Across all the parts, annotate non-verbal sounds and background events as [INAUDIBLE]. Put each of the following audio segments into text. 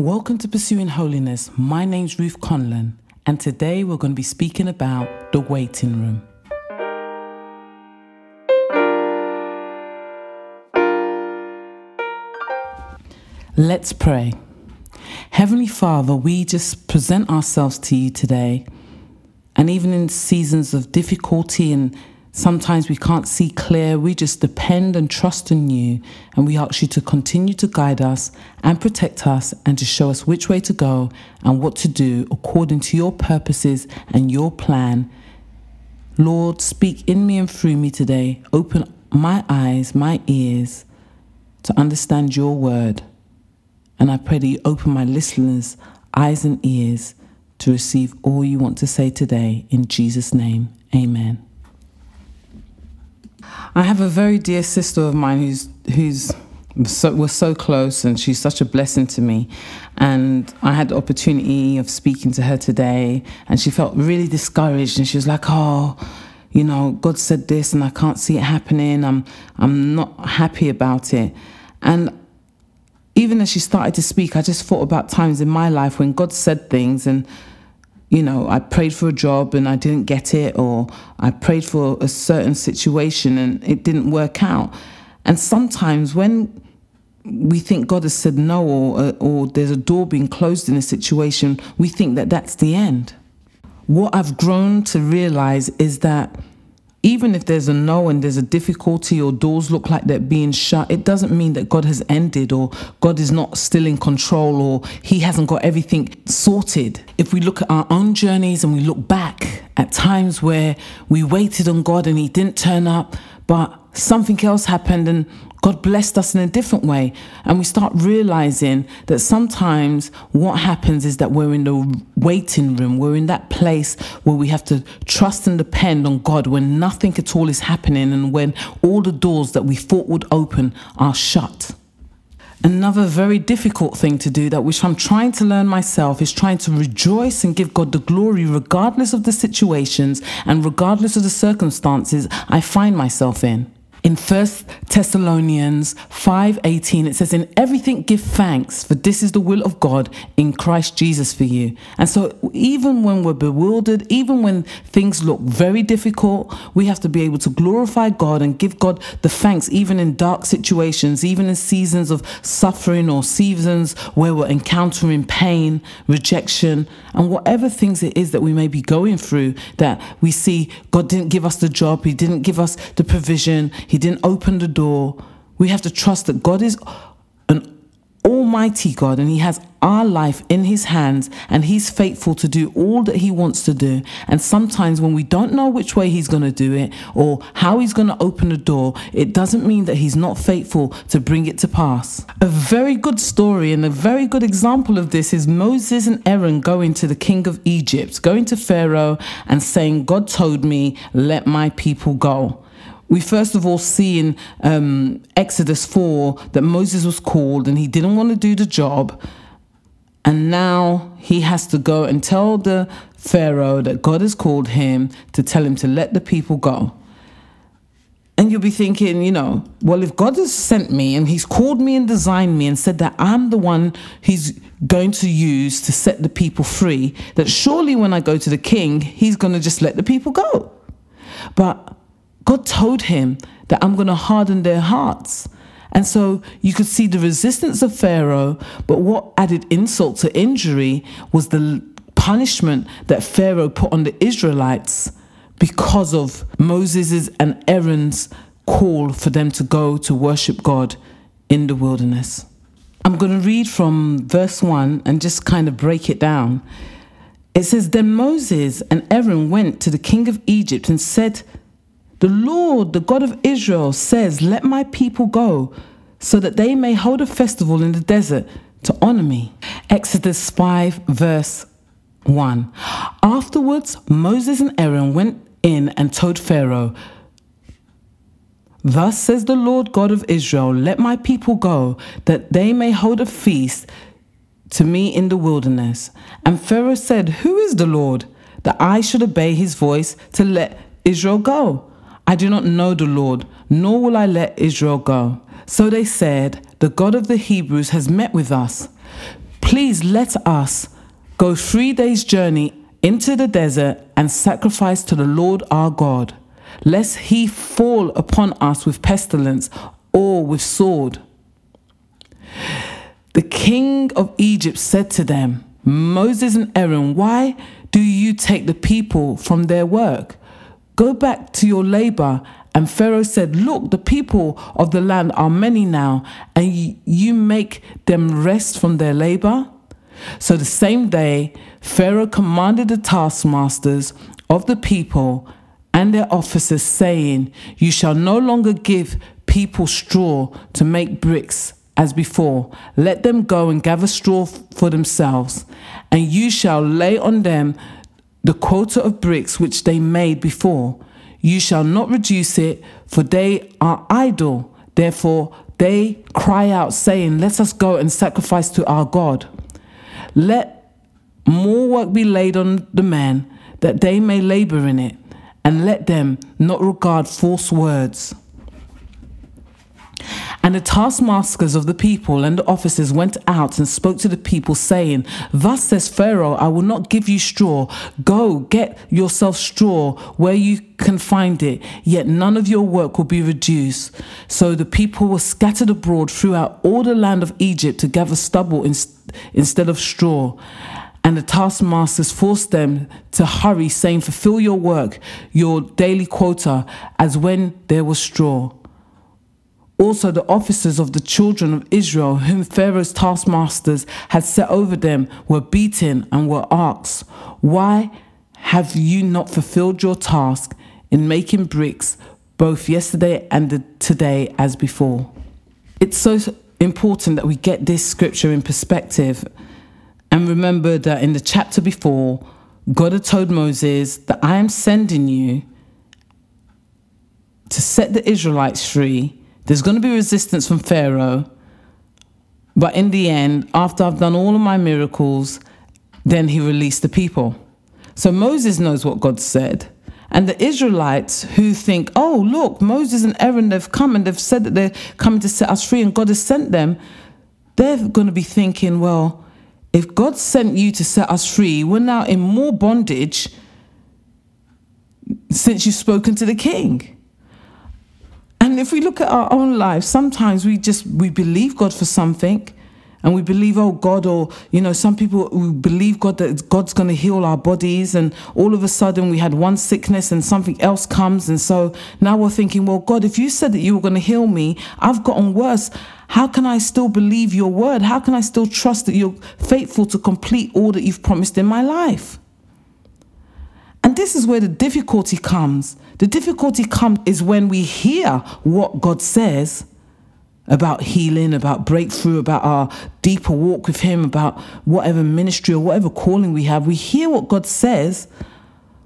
Welcome to Pursuing Holiness. My name's Ruth Conlon, and today we're going to be speaking about the waiting room. Let's pray. Heavenly Father, we just present ourselves to you today, and even in seasons of difficulty and Sometimes we can't see clear. We just depend and trust in you. And we ask you to continue to guide us and protect us and to show us which way to go and what to do according to your purposes and your plan. Lord, speak in me and through me today. Open my eyes, my ears to understand your word. And I pray that you open my listeners' eyes and ears to receive all you want to say today. In Jesus' name, amen. I have a very dear sister of mine who's who's so, we're so close and she's such a blessing to me. And I had the opportunity of speaking to her today and she felt really discouraged and she was like, Oh, you know, God said this and I can't see it happening. I'm I'm not happy about it. And even as she started to speak, I just thought about times in my life when God said things and you know, I prayed for a job and I didn't get it, or I prayed for a certain situation and it didn't work out. And sometimes when we think God has said no, or, uh, or there's a door being closed in a situation, we think that that's the end. What I've grown to realize is that even if there's a no and there's a difficulty or doors look like they're being shut, it doesn't mean that God has ended or God is not still in control or He hasn't got everything sorted. If we look at our own journeys and we look back at times where we waited on God and He didn't turn up, but something else happened and God blessed us in a different way. And we start realizing that sometimes what happens is that we're in the waiting room, we're in that place where we have to trust and depend on God when nothing at all is happening and when all the doors that we thought would open are shut. Another very difficult thing to do that which I'm trying to learn myself is trying to rejoice and give God the glory regardless of the situations and regardless of the circumstances I find myself in in First Thessalonians 5:18 it says in everything give thanks for this is the will of God in Christ Jesus for you. And so even when we're bewildered, even when things look very difficult, we have to be able to glorify God and give God the thanks even in dark situations, even in seasons of suffering or seasons where we're encountering pain, rejection, and whatever things it is that we may be going through that we see God didn't give us the job, he didn't give us the provision, he didn't open the door. We have to trust that God is an almighty God and He has our life in His hands and He's faithful to do all that He wants to do. And sometimes when we don't know which way He's going to do it or how He's going to open the door, it doesn't mean that He's not faithful to bring it to pass. A very good story and a very good example of this is Moses and Aaron going to the king of Egypt, going to Pharaoh and saying, God told me, let my people go we first of all see in um, Exodus 4 that Moses was called and he didn't want to do the job. And now he has to go and tell the Pharaoh that God has called him to tell him to let the people go. And you'll be thinking, you know, well, if God has sent me and he's called me and designed me and said that I'm the one he's going to use to set the people free, that surely when I go to the king, he's going to just let the people go. But God told him that I'm going to harden their hearts. And so you could see the resistance of Pharaoh, but what added insult to injury was the punishment that Pharaoh put on the Israelites because of Moses' and Aaron's call for them to go to worship God in the wilderness. I'm going to read from verse 1 and just kind of break it down. It says, Then Moses and Aaron went to the king of Egypt and said the Lord, the God of Israel, says, Let my people go, so that they may hold a festival in the desert to honor me. Exodus 5, verse 1. Afterwards, Moses and Aaron went in and told Pharaoh, Thus says the Lord God of Israel, Let my people go, that they may hold a feast to me in the wilderness. And Pharaoh said, Who is the Lord, that I should obey his voice to let Israel go? I do not know the Lord, nor will I let Israel go. So they said, The God of the Hebrews has met with us. Please let us go three days' journey into the desert and sacrifice to the Lord our God, lest he fall upon us with pestilence or with sword. The king of Egypt said to them, Moses and Aaron, why do you take the people from their work? Go back to your labor. And Pharaoh said, Look, the people of the land are many now, and you make them rest from their labor? So the same day, Pharaoh commanded the taskmasters of the people and their officers, saying, You shall no longer give people straw to make bricks as before. Let them go and gather straw for themselves, and you shall lay on them the quota of bricks which they made before. You shall not reduce it, for they are idle. Therefore, they cry out, saying, Let us go and sacrifice to our God. Let more work be laid on the men, that they may labor in it, and let them not regard false words. And the taskmasters of the people and the officers went out and spoke to the people, saying, Thus says Pharaoh, I will not give you straw. Go, get yourself straw where you can find it, yet none of your work will be reduced. So the people were scattered abroad throughout all the land of Egypt to gather stubble in, instead of straw. And the taskmasters forced them to hurry, saying, Fulfill your work, your daily quota, as when there was straw. Also, the officers of the children of Israel, whom Pharaoh's taskmasters had set over them, were beaten and were asked, Why have you not fulfilled your task in making bricks both yesterday and today as before? It's so important that we get this scripture in perspective and remember that in the chapter before, God had told Moses that I am sending you to set the Israelites free there's going to be resistance from Pharaoh. But in the end, after I've done all of my miracles, then he released the people. So Moses knows what God said. And the Israelites who think, oh, look, Moses and Aaron, they've come and they've said that they're coming to set us free and God has sent them, they're going to be thinking, well, if God sent you to set us free, we're now in more bondage since you've spoken to the king. And if we look at our own lives, sometimes we just we believe God for something and we believe, oh God, or you know, some people we believe God that God's going to heal our bodies, and all of a sudden we had one sickness and something else comes, and so now we're thinking, well, God, if you said that you were going to heal me, I've gotten worse. How can I still believe your word? How can I still trust that you're faithful to complete all that you've promised in my life? And this is where the difficulty comes. The difficulty comes is when we hear what God says about healing, about breakthrough, about our deeper walk with Him, about whatever ministry or whatever calling we have. We hear what God says,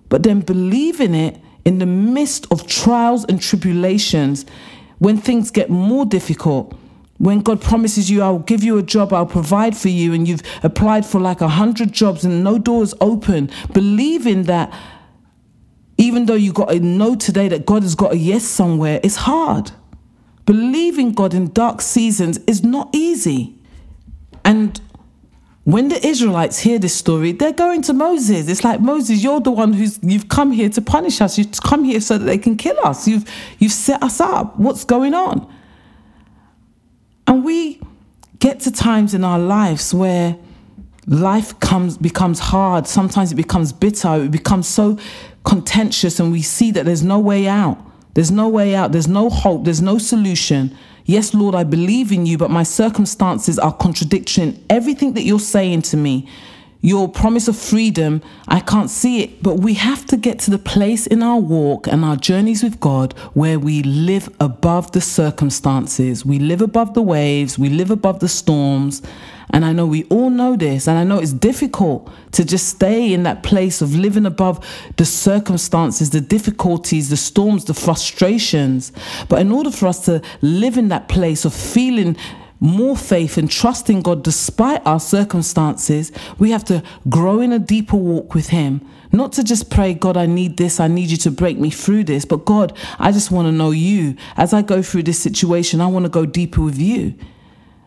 but then believe in it in the midst of trials and tribulations, when things get more difficult, when God promises you, I'll give you a job, I'll provide for you, and you've applied for like a hundred jobs and no doors open, believing that even though you got a no today that God has got a yes somewhere, it's hard. Believing God in dark seasons is not easy. And when the Israelites hear this story, they're going to Moses. It's like Moses, you're the one who's you've come here to punish us. You've come here so that they can kill us. You've you've set us up. What's going on? And we get to times in our lives where life comes becomes hard. Sometimes it becomes bitter. It becomes so contentious, and we see that there's no way out. There's no way out. There's no hope. There's no solution. Yes, Lord, I believe in you, but my circumstances are contradicting everything that you're saying to me your promise of freedom, I can't see it. But we have to get to the place in our walk and our journeys with God where we live above the circumstances. We live above the waves, we live above the storms. And I know we all know this, and I know it's difficult to just stay in that place of living above the circumstances, the difficulties, the storms, the frustrations. But in order for us to live in that place of feeling more faith and trusting God despite our circumstances, we have to grow in a deeper walk with Him. Not to just pray, God, I need this, I need you to break me through this, but God, I just want to know you. As I go through this situation, I want to go deeper with you.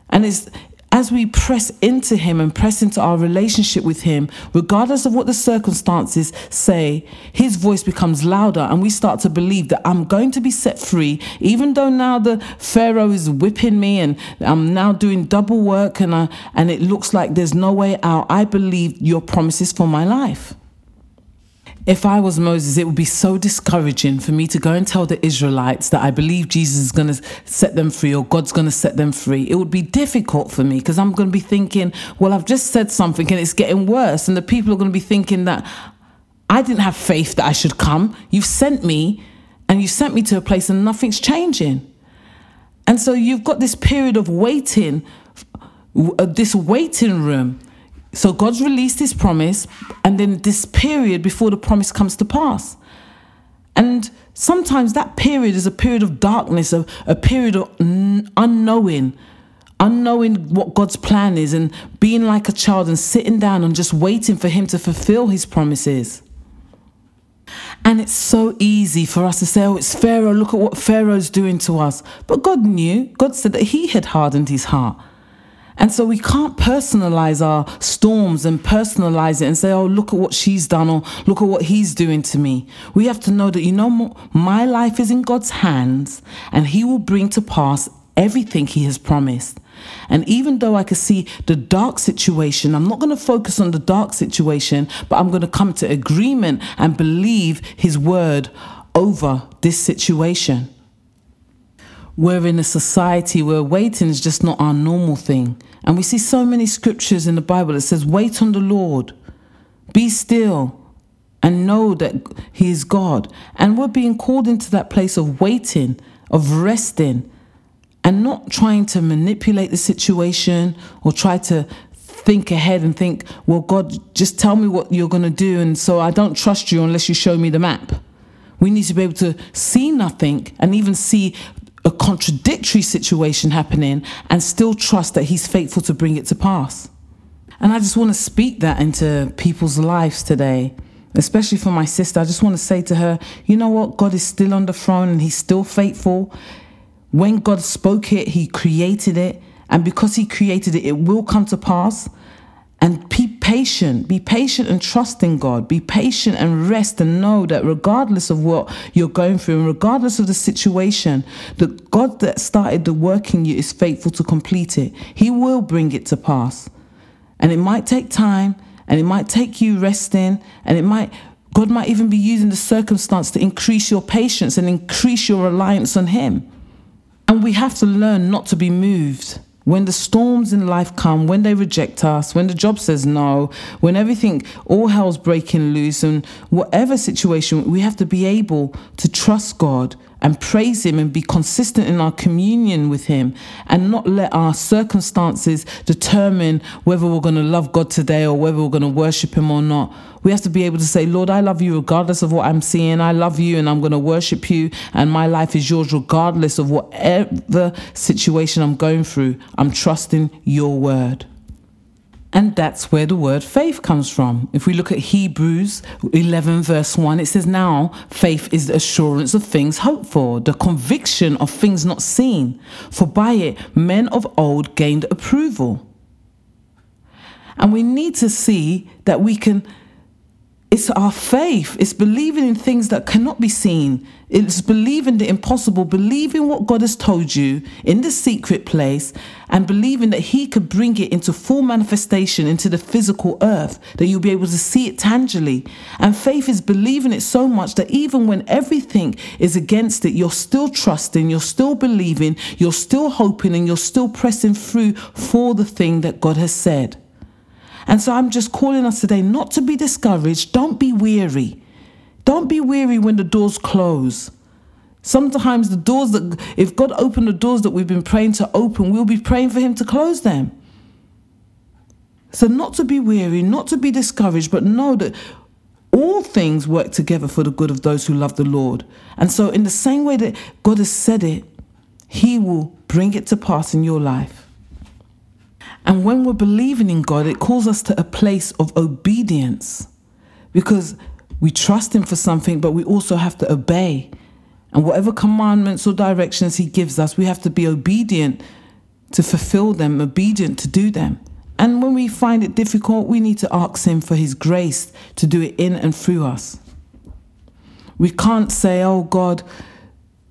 And it's as we press into Him and press into our relationship with Him, regardless of what the circumstances say, His voice becomes louder and we start to believe that I'm going to be set free, even though now the Pharaoh is whipping me and I'm now doing double work and, I, and it looks like there's no way out. I believe your promises for my life. If I was Moses, it would be so discouraging for me to go and tell the Israelites that I believe Jesus is going to set them free or God's going to set them free. It would be difficult for me because I'm going to be thinking, well, I've just said something and it's getting worse. And the people are going to be thinking that I didn't have faith that I should come. You've sent me and you sent me to a place and nothing's changing. And so you've got this period of waiting, uh, this waiting room so God's released his promise, and then this period before the promise comes to pass. And sometimes that period is a period of darkness, a, a period of unknowing, unknowing what God's plan is, and being like a child and sitting down and just waiting for Him to fulfill His promises. And it's so easy for us to say, oh, it's Pharaoh, look at what Pharaoh's doing to us. But God knew, God said that He had hardened His heart. And so we can't personalize our storms and personalize it and say, oh, look at what she's done or look at what he's doing to me. We have to know that, you know, my life is in God's hands and he will bring to pass everything he has promised. And even though I can see the dark situation, I'm not going to focus on the dark situation, but I'm going to come to agreement and believe his word over this situation. We're in a society where waiting is just not our normal thing. And we see so many scriptures in the Bible that says, wait on the Lord, be still, and know that He is God. And we're being called into that place of waiting, of resting, and not trying to manipulate the situation or try to think ahead and think, well, God, just tell me what you're going to do. And so I don't trust you unless you show me the map. We need to be able to see nothing and even see a contradictory situation happening and still trust that He's faithful to bring it to pass. And I just want to speak that into people's lives today, especially for my sister. I just want to say to her, you know what? God is still on the throne and He's still faithful. When God spoke it, He created it. And because He created it, it will come to pass. And be patient. Be patient and trust in God. Be patient and rest and know that regardless of what you're going through and regardless of the situation, the God that started the work in you is faithful to complete it. He will bring it to pass. And it might take time and it might take you resting and it might God might even be using the circumstance to increase your patience and increase your reliance on him. And we have to learn not to be moved when the storms in life come, when they reject us, when the job says no, when everything, all hell's breaking loose, and whatever situation, we have to be able to trust God and praise Him and be consistent in our communion with Him and not let our circumstances determine whether we're going to love God today or whether we're going to worship Him or not. We have to be able to say, Lord, I love you regardless of what I'm seeing. I love you and I'm going to worship you, and my life is yours regardless of whatever situation I'm going through. I'm trusting your word. And that's where the word faith comes from. If we look at Hebrews 11, verse 1, it says, Now faith is the assurance of things hoped for, the conviction of things not seen, for by it men of old gained approval. And we need to see that we can it's our faith. It's believing in things that cannot be seen. It's believing the impossible, believing what God has told you in the secret place, and believing that He could bring it into full manifestation into the physical earth, that you'll be able to see it tangibly. And faith is believing it so much that even when everything is against it, you're still trusting, you're still believing, you're still hoping, and you're still pressing through for the thing that God has said. And so I'm just calling us today not to be discouraged. Don't be weary. Don't be weary when the doors close. Sometimes the doors that, if God opened the doors that we've been praying to open, we'll be praying for Him to close them. So, not to be weary, not to be discouraged, but know that all things work together for the good of those who love the Lord. And so, in the same way that God has said it, He will bring it to pass in your life. And when we're believing in God, it calls us to a place of obedience because we trust Him for something, but we also have to obey. And whatever commandments or directions He gives us, we have to be obedient to fulfill them, obedient to do them. And when we find it difficult, we need to ask Him for His grace to do it in and through us. We can't say, Oh God,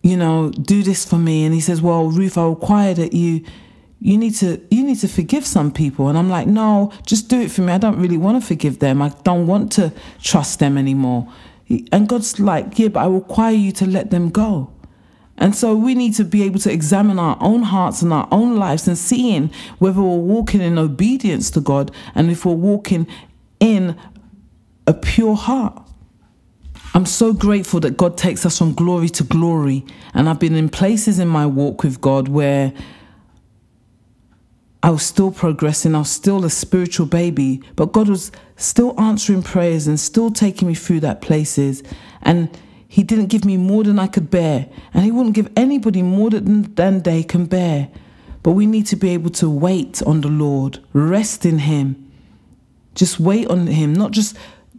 you know, do this for me. And He says, Well, Ruth, I require that you. You need to you need to forgive some people. And I'm like no just do it for me. I don't really want to forgive them. I don't want to trust them anymore. And God's like yeah but I require you to let them go. And so we need to be able to examine our own hearts and our own lives and seeing whether we're walking in obedience to God and if we're walking in a pure heart. I'm so grateful that God takes us from glory to glory. And I've been in places in my walk with God where I was still progressing, I was still a spiritual baby, but God was still answering prayers and still taking me through that places. And he didn't give me more than I could bear, and He wouldn't give anybody more than, than they can bear. But we need to be able to wait on the Lord, rest in Him. Just wait on Him, not just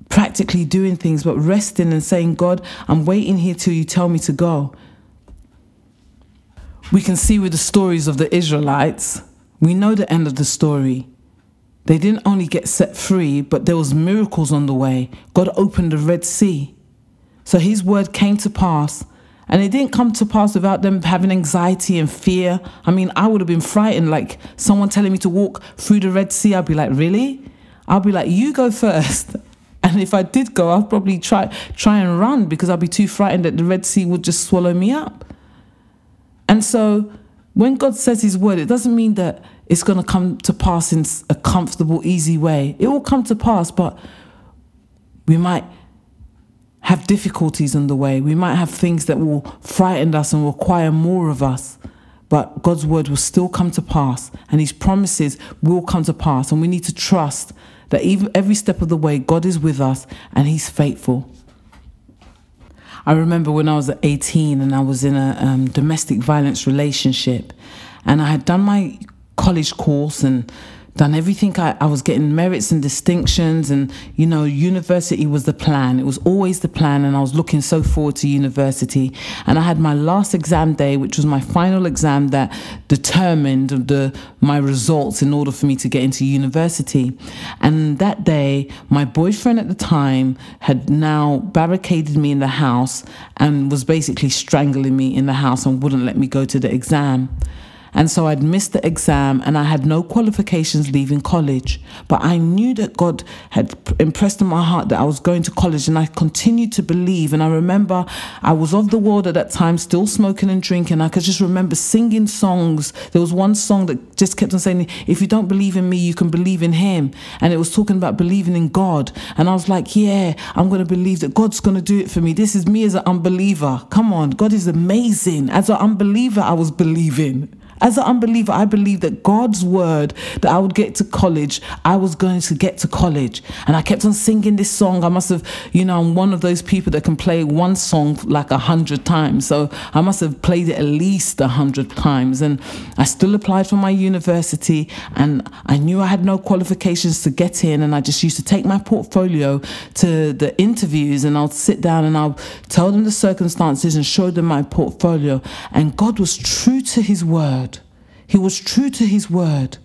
practically doing things, but resting and saying, God, I'm waiting here till you tell me to go. We can see with the stories of the Israelites, we know the end of the story. They didn't only get set free, but there was miracles on the way. God opened the Red Sea. So his word came to pass. And it didn't come to pass without them having anxiety and fear. I mean, I would have been frightened, like someone telling me to walk through the Red Sea. I'd be like, really? I'd be like, you go [LAUGHS] first. And if I did go, I'd probably try try and run because I'd be too frightened that the Red Sea would just swallow me up. And so when God says his word, it doesn't mean that it's going to come to pass in a comfortable, easy way. It will come to pass, but we might have difficulties in the way. We might have things that will frighten us and require more of us. But God's word will still come to pass and his promises will come to pass. And we need to trust that even every step of the way, God is with us and he's faithful. I remember when I was 18 and I was in a um, domestic violence relationship and I had done my college course and done everything. I, I was getting merits and distinctions, and you know, university was the plan. It was always the plan, and I was looking so forward to university. And I had my last exam day, which was my final exam that determined the my results in order for me to get into university. And that day, my boyfriend at the time had now barricaded me in the house and was basically strangling me in the house and wouldn't let me go to the exam. And so I'd missed the exam and I had no qualifications leaving college. But I knew that God had impressed in my heart that I was going to college and I continued to believe. And I remember I was of the world at that time, still smoking and drinking. I could just remember singing songs. There was one song that just kept on saying, If you don't believe in me, you can believe in Him. And it was talking about believing in God. And I was like, Yeah, I'm going to believe that God's going to do it for me. This is me as an unbeliever. Come on, God is amazing. As an unbeliever, I was believing. As an unbeliever, I believed that God's word that I would get to college, I was going to get to college. And I kept on singing this song. I must have, you know, I'm one of those people that can play one song like a hundred times. So I must have played it at least a hundred times. And I still applied for my university and I knew I had no qualifications to get in. And I just used to take my portfolio to the interviews and I'll sit down and I'll tell them the circumstances and show them my portfolio. And God was true to his word. He was true to his word.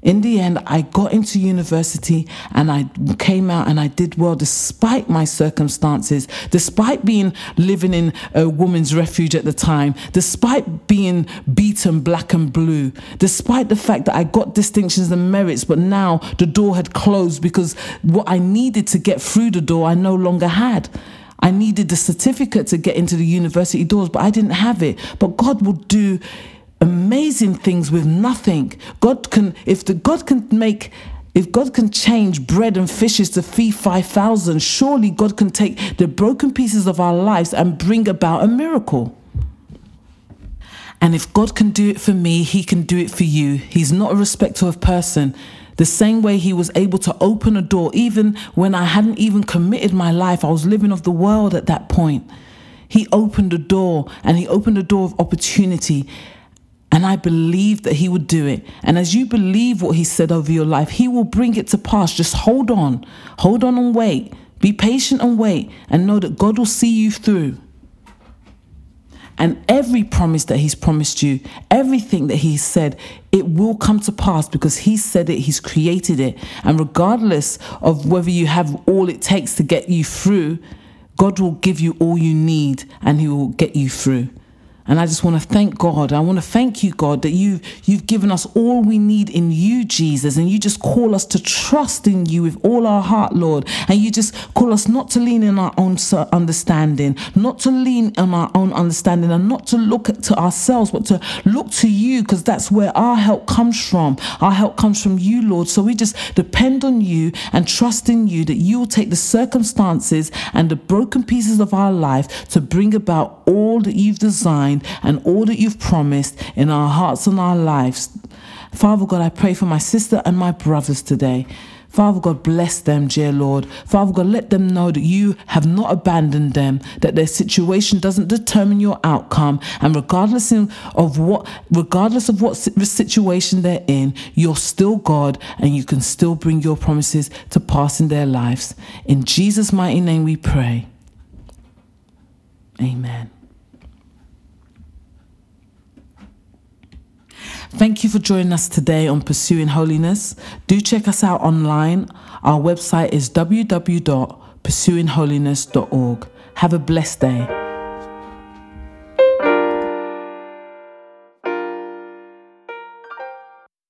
In the end, I got into university and I came out and I did well despite my circumstances, despite being living in a woman's refuge at the time, despite being beaten black and blue, despite the fact that I got distinctions and merits, but now the door had closed because what I needed to get through the door, I no longer had. I needed the certificate to get into the university doors, but I didn't have it. But God will do amazing things with nothing. God can, if the God can make if God can change bread and fishes to feed 5,000, surely God can take the broken pieces of our lives and bring about a miracle. And if God can do it for me, He can do it for you. He's not a respecter of person. The same way He was able to open a door, even when I hadn't even committed my life, I was living of the world at that point. He opened a door and He opened a door of opportunity. And I believe that He would do it. And as you believe what He said over your life, He will bring it to pass. Just hold on, hold on and wait. Be patient and wait, and know that God will see you through. And every promise that He's promised you, everything that He's said, it will come to pass because He said it, He's created it. And regardless of whether you have all it takes to get you through, God will give you all you need and He will get you through. And I just want to thank God. I want to thank you, God, that you you've given us all we need in you, Jesus, and you just call us to trust in you with all our heart, Lord. And you just call us not to lean in our own understanding, not to lean on our own understanding, and not to look to ourselves, but to look to you, because that's where our help comes from. Our help comes from you, Lord. So we just depend on you and trust in you that you will take the circumstances and the broken pieces of our life to bring about all that you've designed and all that you've promised in our hearts and our lives. Father God, I pray for my sister and my brothers today. Father God, bless them, dear Lord. Father God, let them know that you have not abandoned them, that their situation doesn't determine your outcome, and regardless of what, regardless of what situation they're in, you're still God, and you can still bring your promises to pass in their lives. In Jesus' mighty name, we pray. Amen. Thank you for joining us today on Pursuing Holiness. Do check us out online. Our website is www.pursuingholiness.org. Have a blessed day.